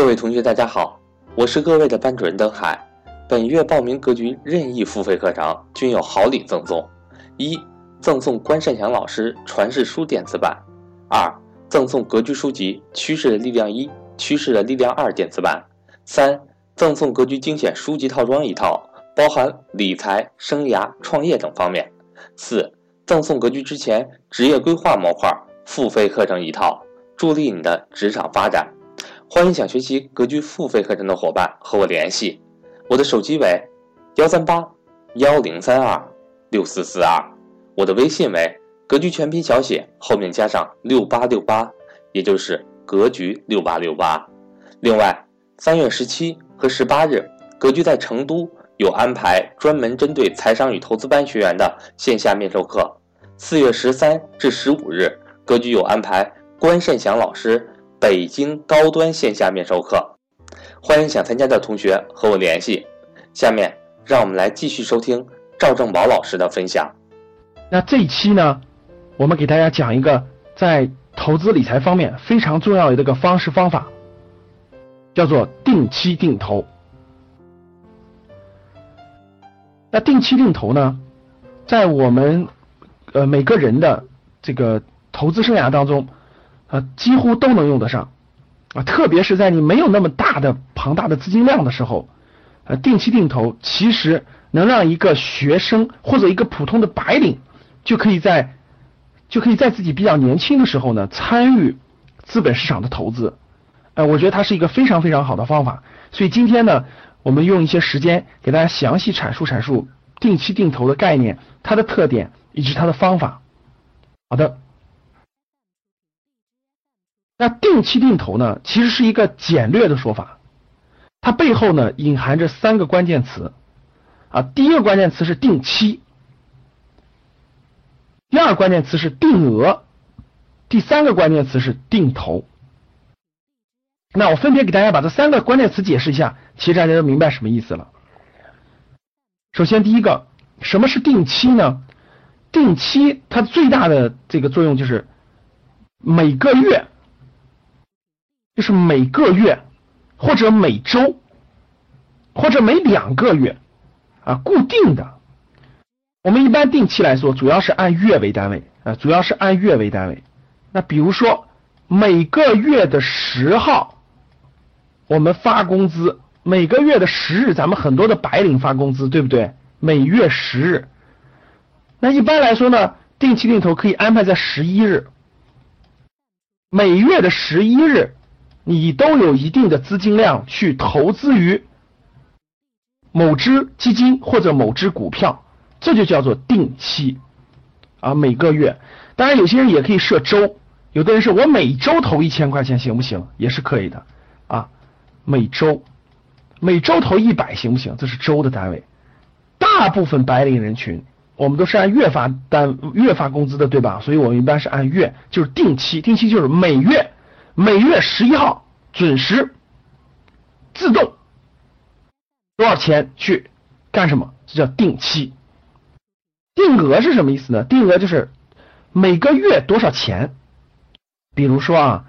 各位同学，大家好，我是各位的班主任登海。本月报名格局任意付费课程均有好礼赠送：一、赠送关善祥老师传世书电子版；二、赠送格局书籍《趋势的力量一》《趋势的力量二》电子版；三、赠送格局精选书籍套装一套，包含理财、生涯、创业等方面；四、赠送格局之前职业规划模块付费课程一套，助力你的职场发展。欢迎想学习格局付费课程的伙伴和我联系，我的手机为幺三八幺零三二六四四二，我的微信为格局全拼小写后面加上六八六八，也就是格局六八六八。另外，三月十七和十八日，格局在成都有安排专门针对财商与投资班学员的线下面授课。四月十三至十五日，格局有安排关胜祥老师。北京高端线下面授课，欢迎想参加的同学和我联系。下面让我们来继续收听赵正宝老师的分享。那这一期呢，我们给大家讲一个在投资理财方面非常重要的一个方式方法，叫做定期定投。那定期定投呢，在我们呃每个人的这个投资生涯当中。啊，几乎都能用得上啊，特别是在你没有那么大的庞大的资金量的时候，呃，定期定投其实能让一个学生或者一个普通的白领就可以在就可以在自己比较年轻的时候呢参与资本市场的投资，呃，我觉得它是一个非常非常好的方法。所以今天呢，我们用一些时间给大家详细阐述阐述定期定投的概念、它的特点以及它的方法。好的。那定期定投呢，其实是一个简略的说法，它背后呢隐含着三个关键词啊。第一个关键词是定期，第二个关键词是定额，第三个关键词是定投。那我分别给大家把这三个关键词解释一下，其实大家都明白什么意思了。首先，第一个，什么是定期呢？定期它最大的这个作用就是每个月。就是每个月，或者每周，或者每两个月啊，固定的。我们一般定期来说，主要是按月为单位啊，主要是按月为单位。那比如说每个月的十号，我们发工资；每个月的十日，咱们很多的白领发工资，对不对？每月十日。那一般来说呢，定期定投可以安排在十一日，每月的十一日。你都有一定的资金量去投资于某只基金或者某只股票，这就叫做定期啊。每个月，当然有些人也可以设周，有的人是我每周投一千块钱行不行？也是可以的啊。每周，每周投一百行不行？这是周的单位。大部分白领人群，我们都是按月发单月发工资的，对吧？所以我们一般是按月，就是定期，定期就是每月。每月十一号准时自动多少钱去干什么？这叫定期。定额是什么意思呢？定额就是每个月多少钱。比如说啊，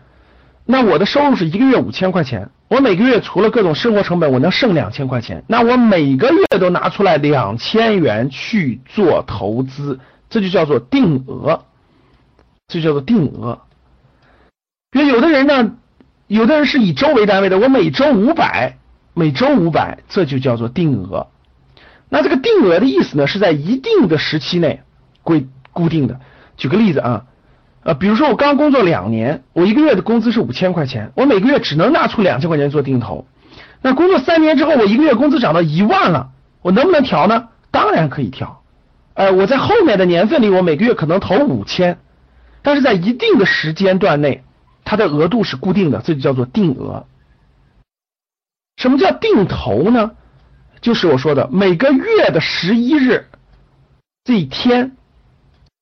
那我的收入是一个月五千块钱，我每个月除了各种生活成本，我能剩两千块钱，那我每个月都拿出来两千元去做投资，这就叫做定额，这叫做定额。比如有的人呢，有的人是以周为单位的，我每周五百，每周五百，这就叫做定额。那这个定额的意思呢，是在一定的时期内规固定的。举个例子啊，呃，比如说我刚工作两年，我一个月的工资是五千块钱，我每个月只能拿出两千块钱做定投。那工作三年之后，我一个月工资涨到一万了，我能不能调呢？当然可以调。呃，我在后面的年份里，我每个月可能投五千，但是在一定的时间段内。它的额度是固定的，这就叫做定额。什么叫定投呢？就是我说的每个月的十一日这一天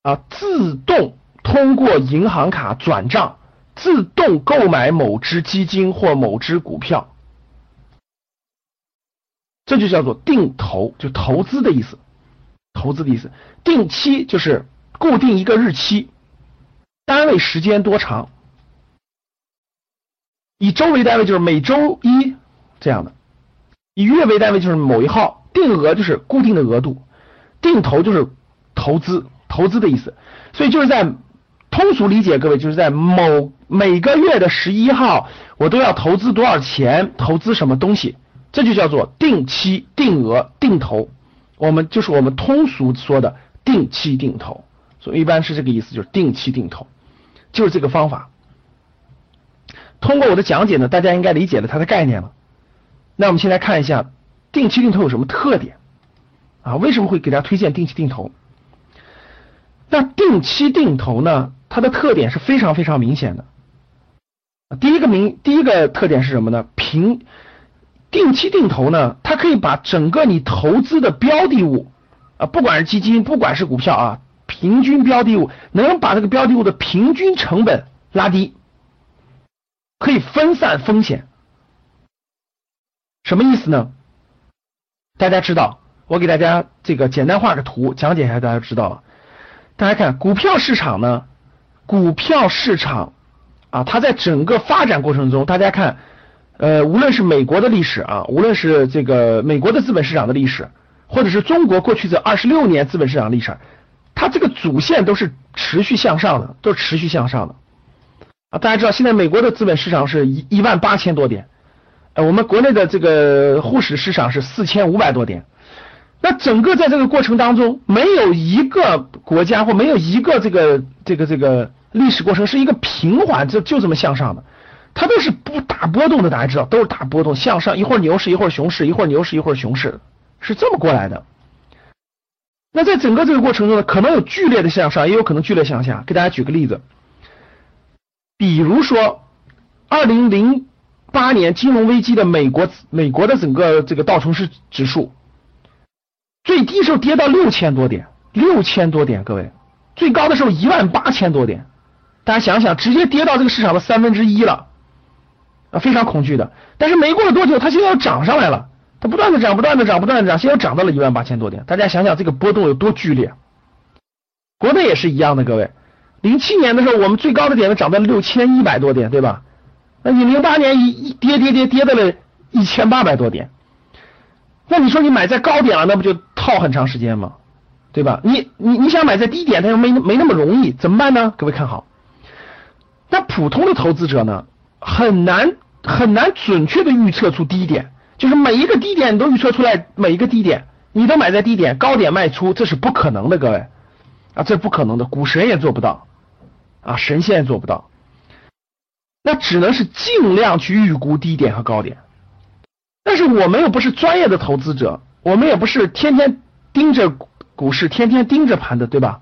啊，自动通过银行卡转账，自动购买某只基金或某只股票，这就叫做定投，就投资的意思，投资的意思。定期就是固定一个日期，单位时间多长。以周为单位就是每周一这样的，以月为单位就是某一号，定额就是固定的额度，定投就是投资投资的意思，所以就是在通俗理解，各位就是在某每个月的十一号，我都要投资多少钱，投资什么东西，这就叫做定期定额定投，我们就是我们通俗说的定期定投，所以一般是这个意思，就是定期定投，就是这个方法。通过我的讲解呢，大家应该理解了它的概念了。那我们先来看一下定期定投有什么特点啊？为什么会给大家推荐定期定投？那定期定投呢，它的特点是非常非常明显的。第一个明，第一个特点是什么呢？平定期定投呢，它可以把整个你投资的标的物啊，不管是基金，不管是股票啊，平均标的物能把这个标的物的平均成本拉低。可以分散风险，什么意思呢？大家知道，我给大家这个简单画个图讲解一下，大家知道了。大家看股票市场呢，股票市场啊，它在整个发展过程中，大家看，呃，无论是美国的历史啊，无论是这个美国的资本市场的历史，或者是中国过去这二十六年资本市场历史，它这个主线都是持续向上的，都是持续向上的。啊，大家知道现在美国的资本市场是一一万八千多点，呃，我们国内的这个沪市市场是四千五百多点。那整个在这个过程当中，没有一个国家或没有一个这个这个这个历史过程是一个平缓，就就这么向上的，它都是不大波动的。大家知道，都是大波动向上，一会儿牛市，一会儿熊市，一会儿牛市，一会儿熊市，是这么过来的。那在整个这个过程中呢，可能有剧烈的向上，也有可能剧烈向下。给大家举个例子。比如说，二零零八年金融危机的美国，美国的整个这个道琼斯指数最低时候跌到六千多点，六千多点，各位，最高的时候一万八千多点，大家想想，直接跌到这个市场的三分之一了，啊，非常恐惧的。但是没过了多久，它现在又涨上来了，它不断的涨，不断的涨，不断的涨，现在又涨到了一万八千多点。大家想想这个波动有多剧烈，国内也是一样的，各位。零七年的时候，我们最高的点位涨到了六千一百多点，对吧？那你零八年一一跌跌跌跌到了一千八百多点，那你说你买在高点了，那不就套很长时间吗？对吧？你你你想买在低点，它又没没那么容易，怎么办呢？各位看好，那普通的投资者呢，很难很难准确的预测出低点，就是每一个低点你都预测出来，每一个低点你都买在低点，高点卖出，这是不可能的，各位啊，这不可能的，股神也做不到。啊，神仙也做不到，那只能是尽量去预估低点和高点。但是我们又不是专业的投资者，我们也不是天天盯着股市、天天盯着盘的，对吧？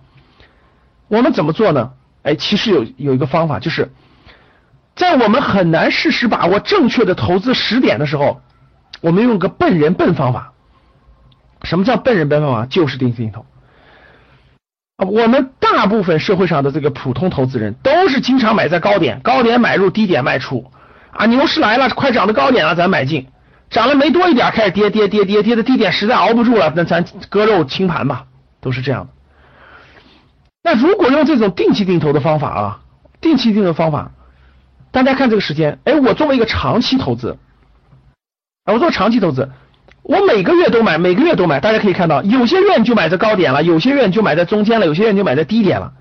我们怎么做呢？哎，其实有有一个方法，就是在我们很难适时把握正确的投资时点的时候，我们用个笨人笨方法。什么叫笨人笨方法？就是定期定投。我们大部分社会上的这个普通投资人都是经常买在高点，高点买入，低点卖出。啊，牛市来了，快涨到高点了，咱买进；涨了没多一点，开始跌跌跌跌跌的低点实在熬不住了，那咱割肉清盘吧，都是这样的。那如果用这种定期定投的方法啊，定期定投方法，大家看这个时间，哎，我作为一个长期投资，啊，我做长期投资。我每个月都买，每个月都买，大家可以看到，有些月就买在高点了，有些月就买在中间了，有些月就买在低点了。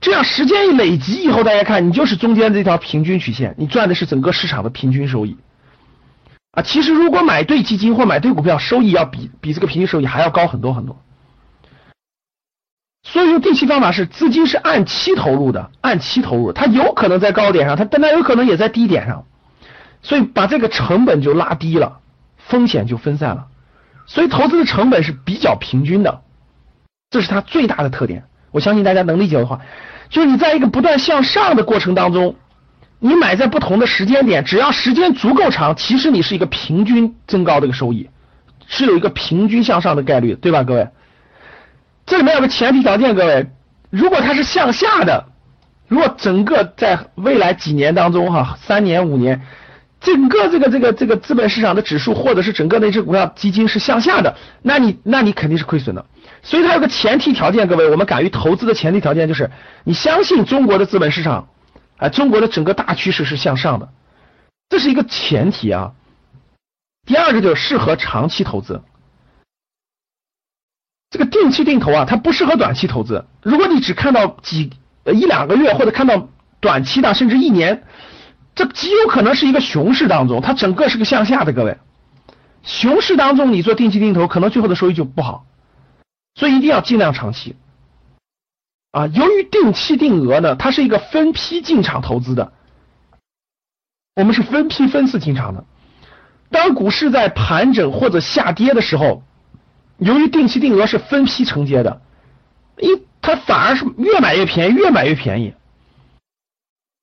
这样时间一累积以后，大家看，你就是中间这条平均曲线，你赚的是整个市场的平均收益。啊，其实如果买对基金或买对股票，收益要比比这个平均收益还要高很多很多。所以用定期方法是资金是按期投入的，按期投入，它有可能在高点上，它但它有可能也在低点上，所以把这个成本就拉低了。风险就分散了，所以投资的成本是比较平均的，这是它最大的特点。我相信大家能理解的话，就是你在一个不断向上的过程当中，你买在不同的时间点，只要时间足够长，其实你是一个平均增高的一个收益，是有一个平均向上的概率，对吧，各位？这里面有个前提条件，各位，如果它是向下的，如果整个在未来几年当中，哈，三年五年。整个这个这个这个资本市场的指数，或者是整个那只股票基金是向下的，那你那你肯定是亏损的。所以它有个前提条件，各位，我们敢于投资的前提条件就是你相信中国的资本市场，啊，中国的整个大趋势是向上的。这是一个前提啊。第二个就是适合长期投资。这个定期定投啊，它不适合短期投资。如果你只看到几呃一两个月，或者看到短期的，甚至一年，这极有可能是一个熊市当中，它整个是个向下的。各位，熊市当中你做定期定投，可能最后的收益就不好。所以一定要尽量长期。啊，由于定期定额呢，它是一个分批进场投资的，我们是分批分次进场的。当股市在盘整或者下跌的时候，由于定期定额是分批承接的，一它反而是越买越便宜，越买越便宜。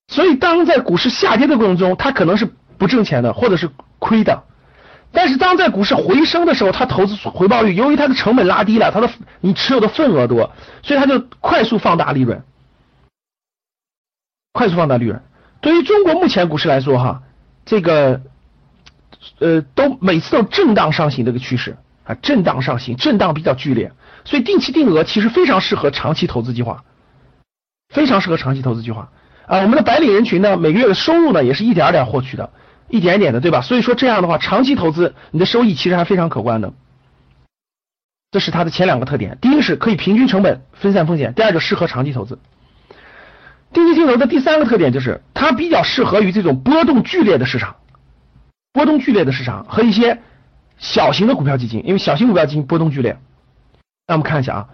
所以当在股市下跌的过程中，它可能是不挣钱的，或者是亏的。但是当在股市回升的时候，它投资回报率由于它的成本拉低了，它的你持有的份额多，所以它就快速放大利润，快速放大利润。对于中国目前股市来说，哈，这个呃都每次都震荡上行这个趋势啊，震荡上行，震荡比较剧烈，所以定期定额其实非常适合长期投资计划，非常适合长期投资计划啊。我们的白领人群呢，每个月的收入呢也是一点点获取的。一点点的，对吧？所以说这样的话，长期投资你的收益其实还非常可观的。这是它的前两个特点：第一个是可以平均成本、分散风险；第二个适合长期投资。定期定投的第三个特点就是它比较适合于这种波动剧烈的市场，波动剧烈的市场和一些小型的股票基金，因为小型股票基金波动剧烈。那我们看一下啊，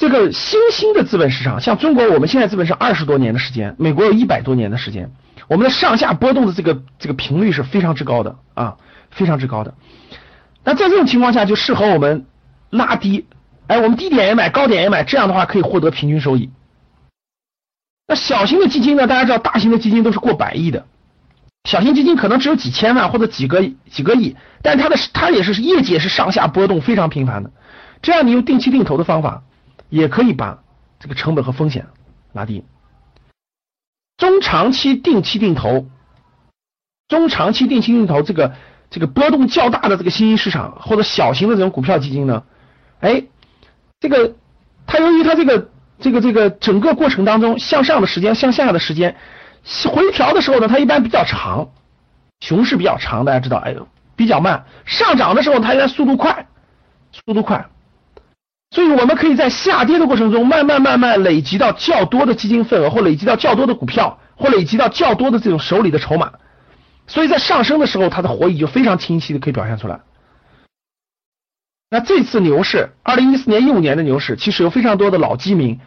这个新兴的资本市场，像中国，我们现在资本是二十多年的时间，美国有一百多年的时间。我们的上下波动的这个这个频率是非常之高的啊，非常之高的。那在这种情况下，就适合我们拉低，哎，我们低点也买，高点也买，这样的话可以获得平均收益。那小型的基金呢？大家知道，大型的基金都是过百亿的，小型基金可能只有几千万或者几个几个亿，但它的它也是业绩也是上下波动非常频繁的。这样你用定期定投的方法，也可以把这个成本和风险拉低。中长期定期定投，中长期定期定投这个这个波动较大的这个新兴市场或者小型的这种股票基金呢，哎，这个它由于它这个这个这个整个过程当中向上的时间向下的时间回调的时候呢，它一般比较长，熊市比较长，大家知道，哎呦比较慢，上涨的时候它一般速度快，速度快。我们可以在下跌的过程中，慢慢慢慢累积到较多的基金份额，或累积到较多的股票，或累积到较多的这种手里的筹码。所以在上升的时候，它的活力就非常清晰的可以表现出来。那这次牛市，二零一四年、一五年的牛市，其实有非常多的老基民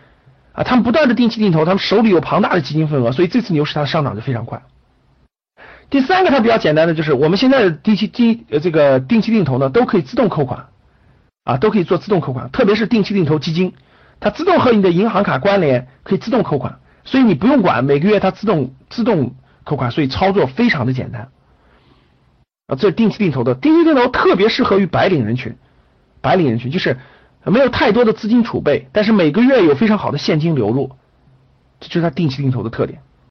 啊，他们不断的定期定投，他们手里有庞大的基金份额，所以这次牛市它的上涨就非常快。第三个，它比较简单的就是，我们现在的定期定呃这个定期定投呢，都可以自动扣款。啊，都可以做自动扣款，特别是定期定投基金，它自动和你的银行卡关联，可以自动扣款，所以你不用管，每个月它自动自动扣款，所以操作非常的简单。啊，这是定期定投的，定期定投特别适合于白领人群，白领人群就是没有太多的资金储备，但是每个月有非常好的现金流入，这就是它定期定投的特点。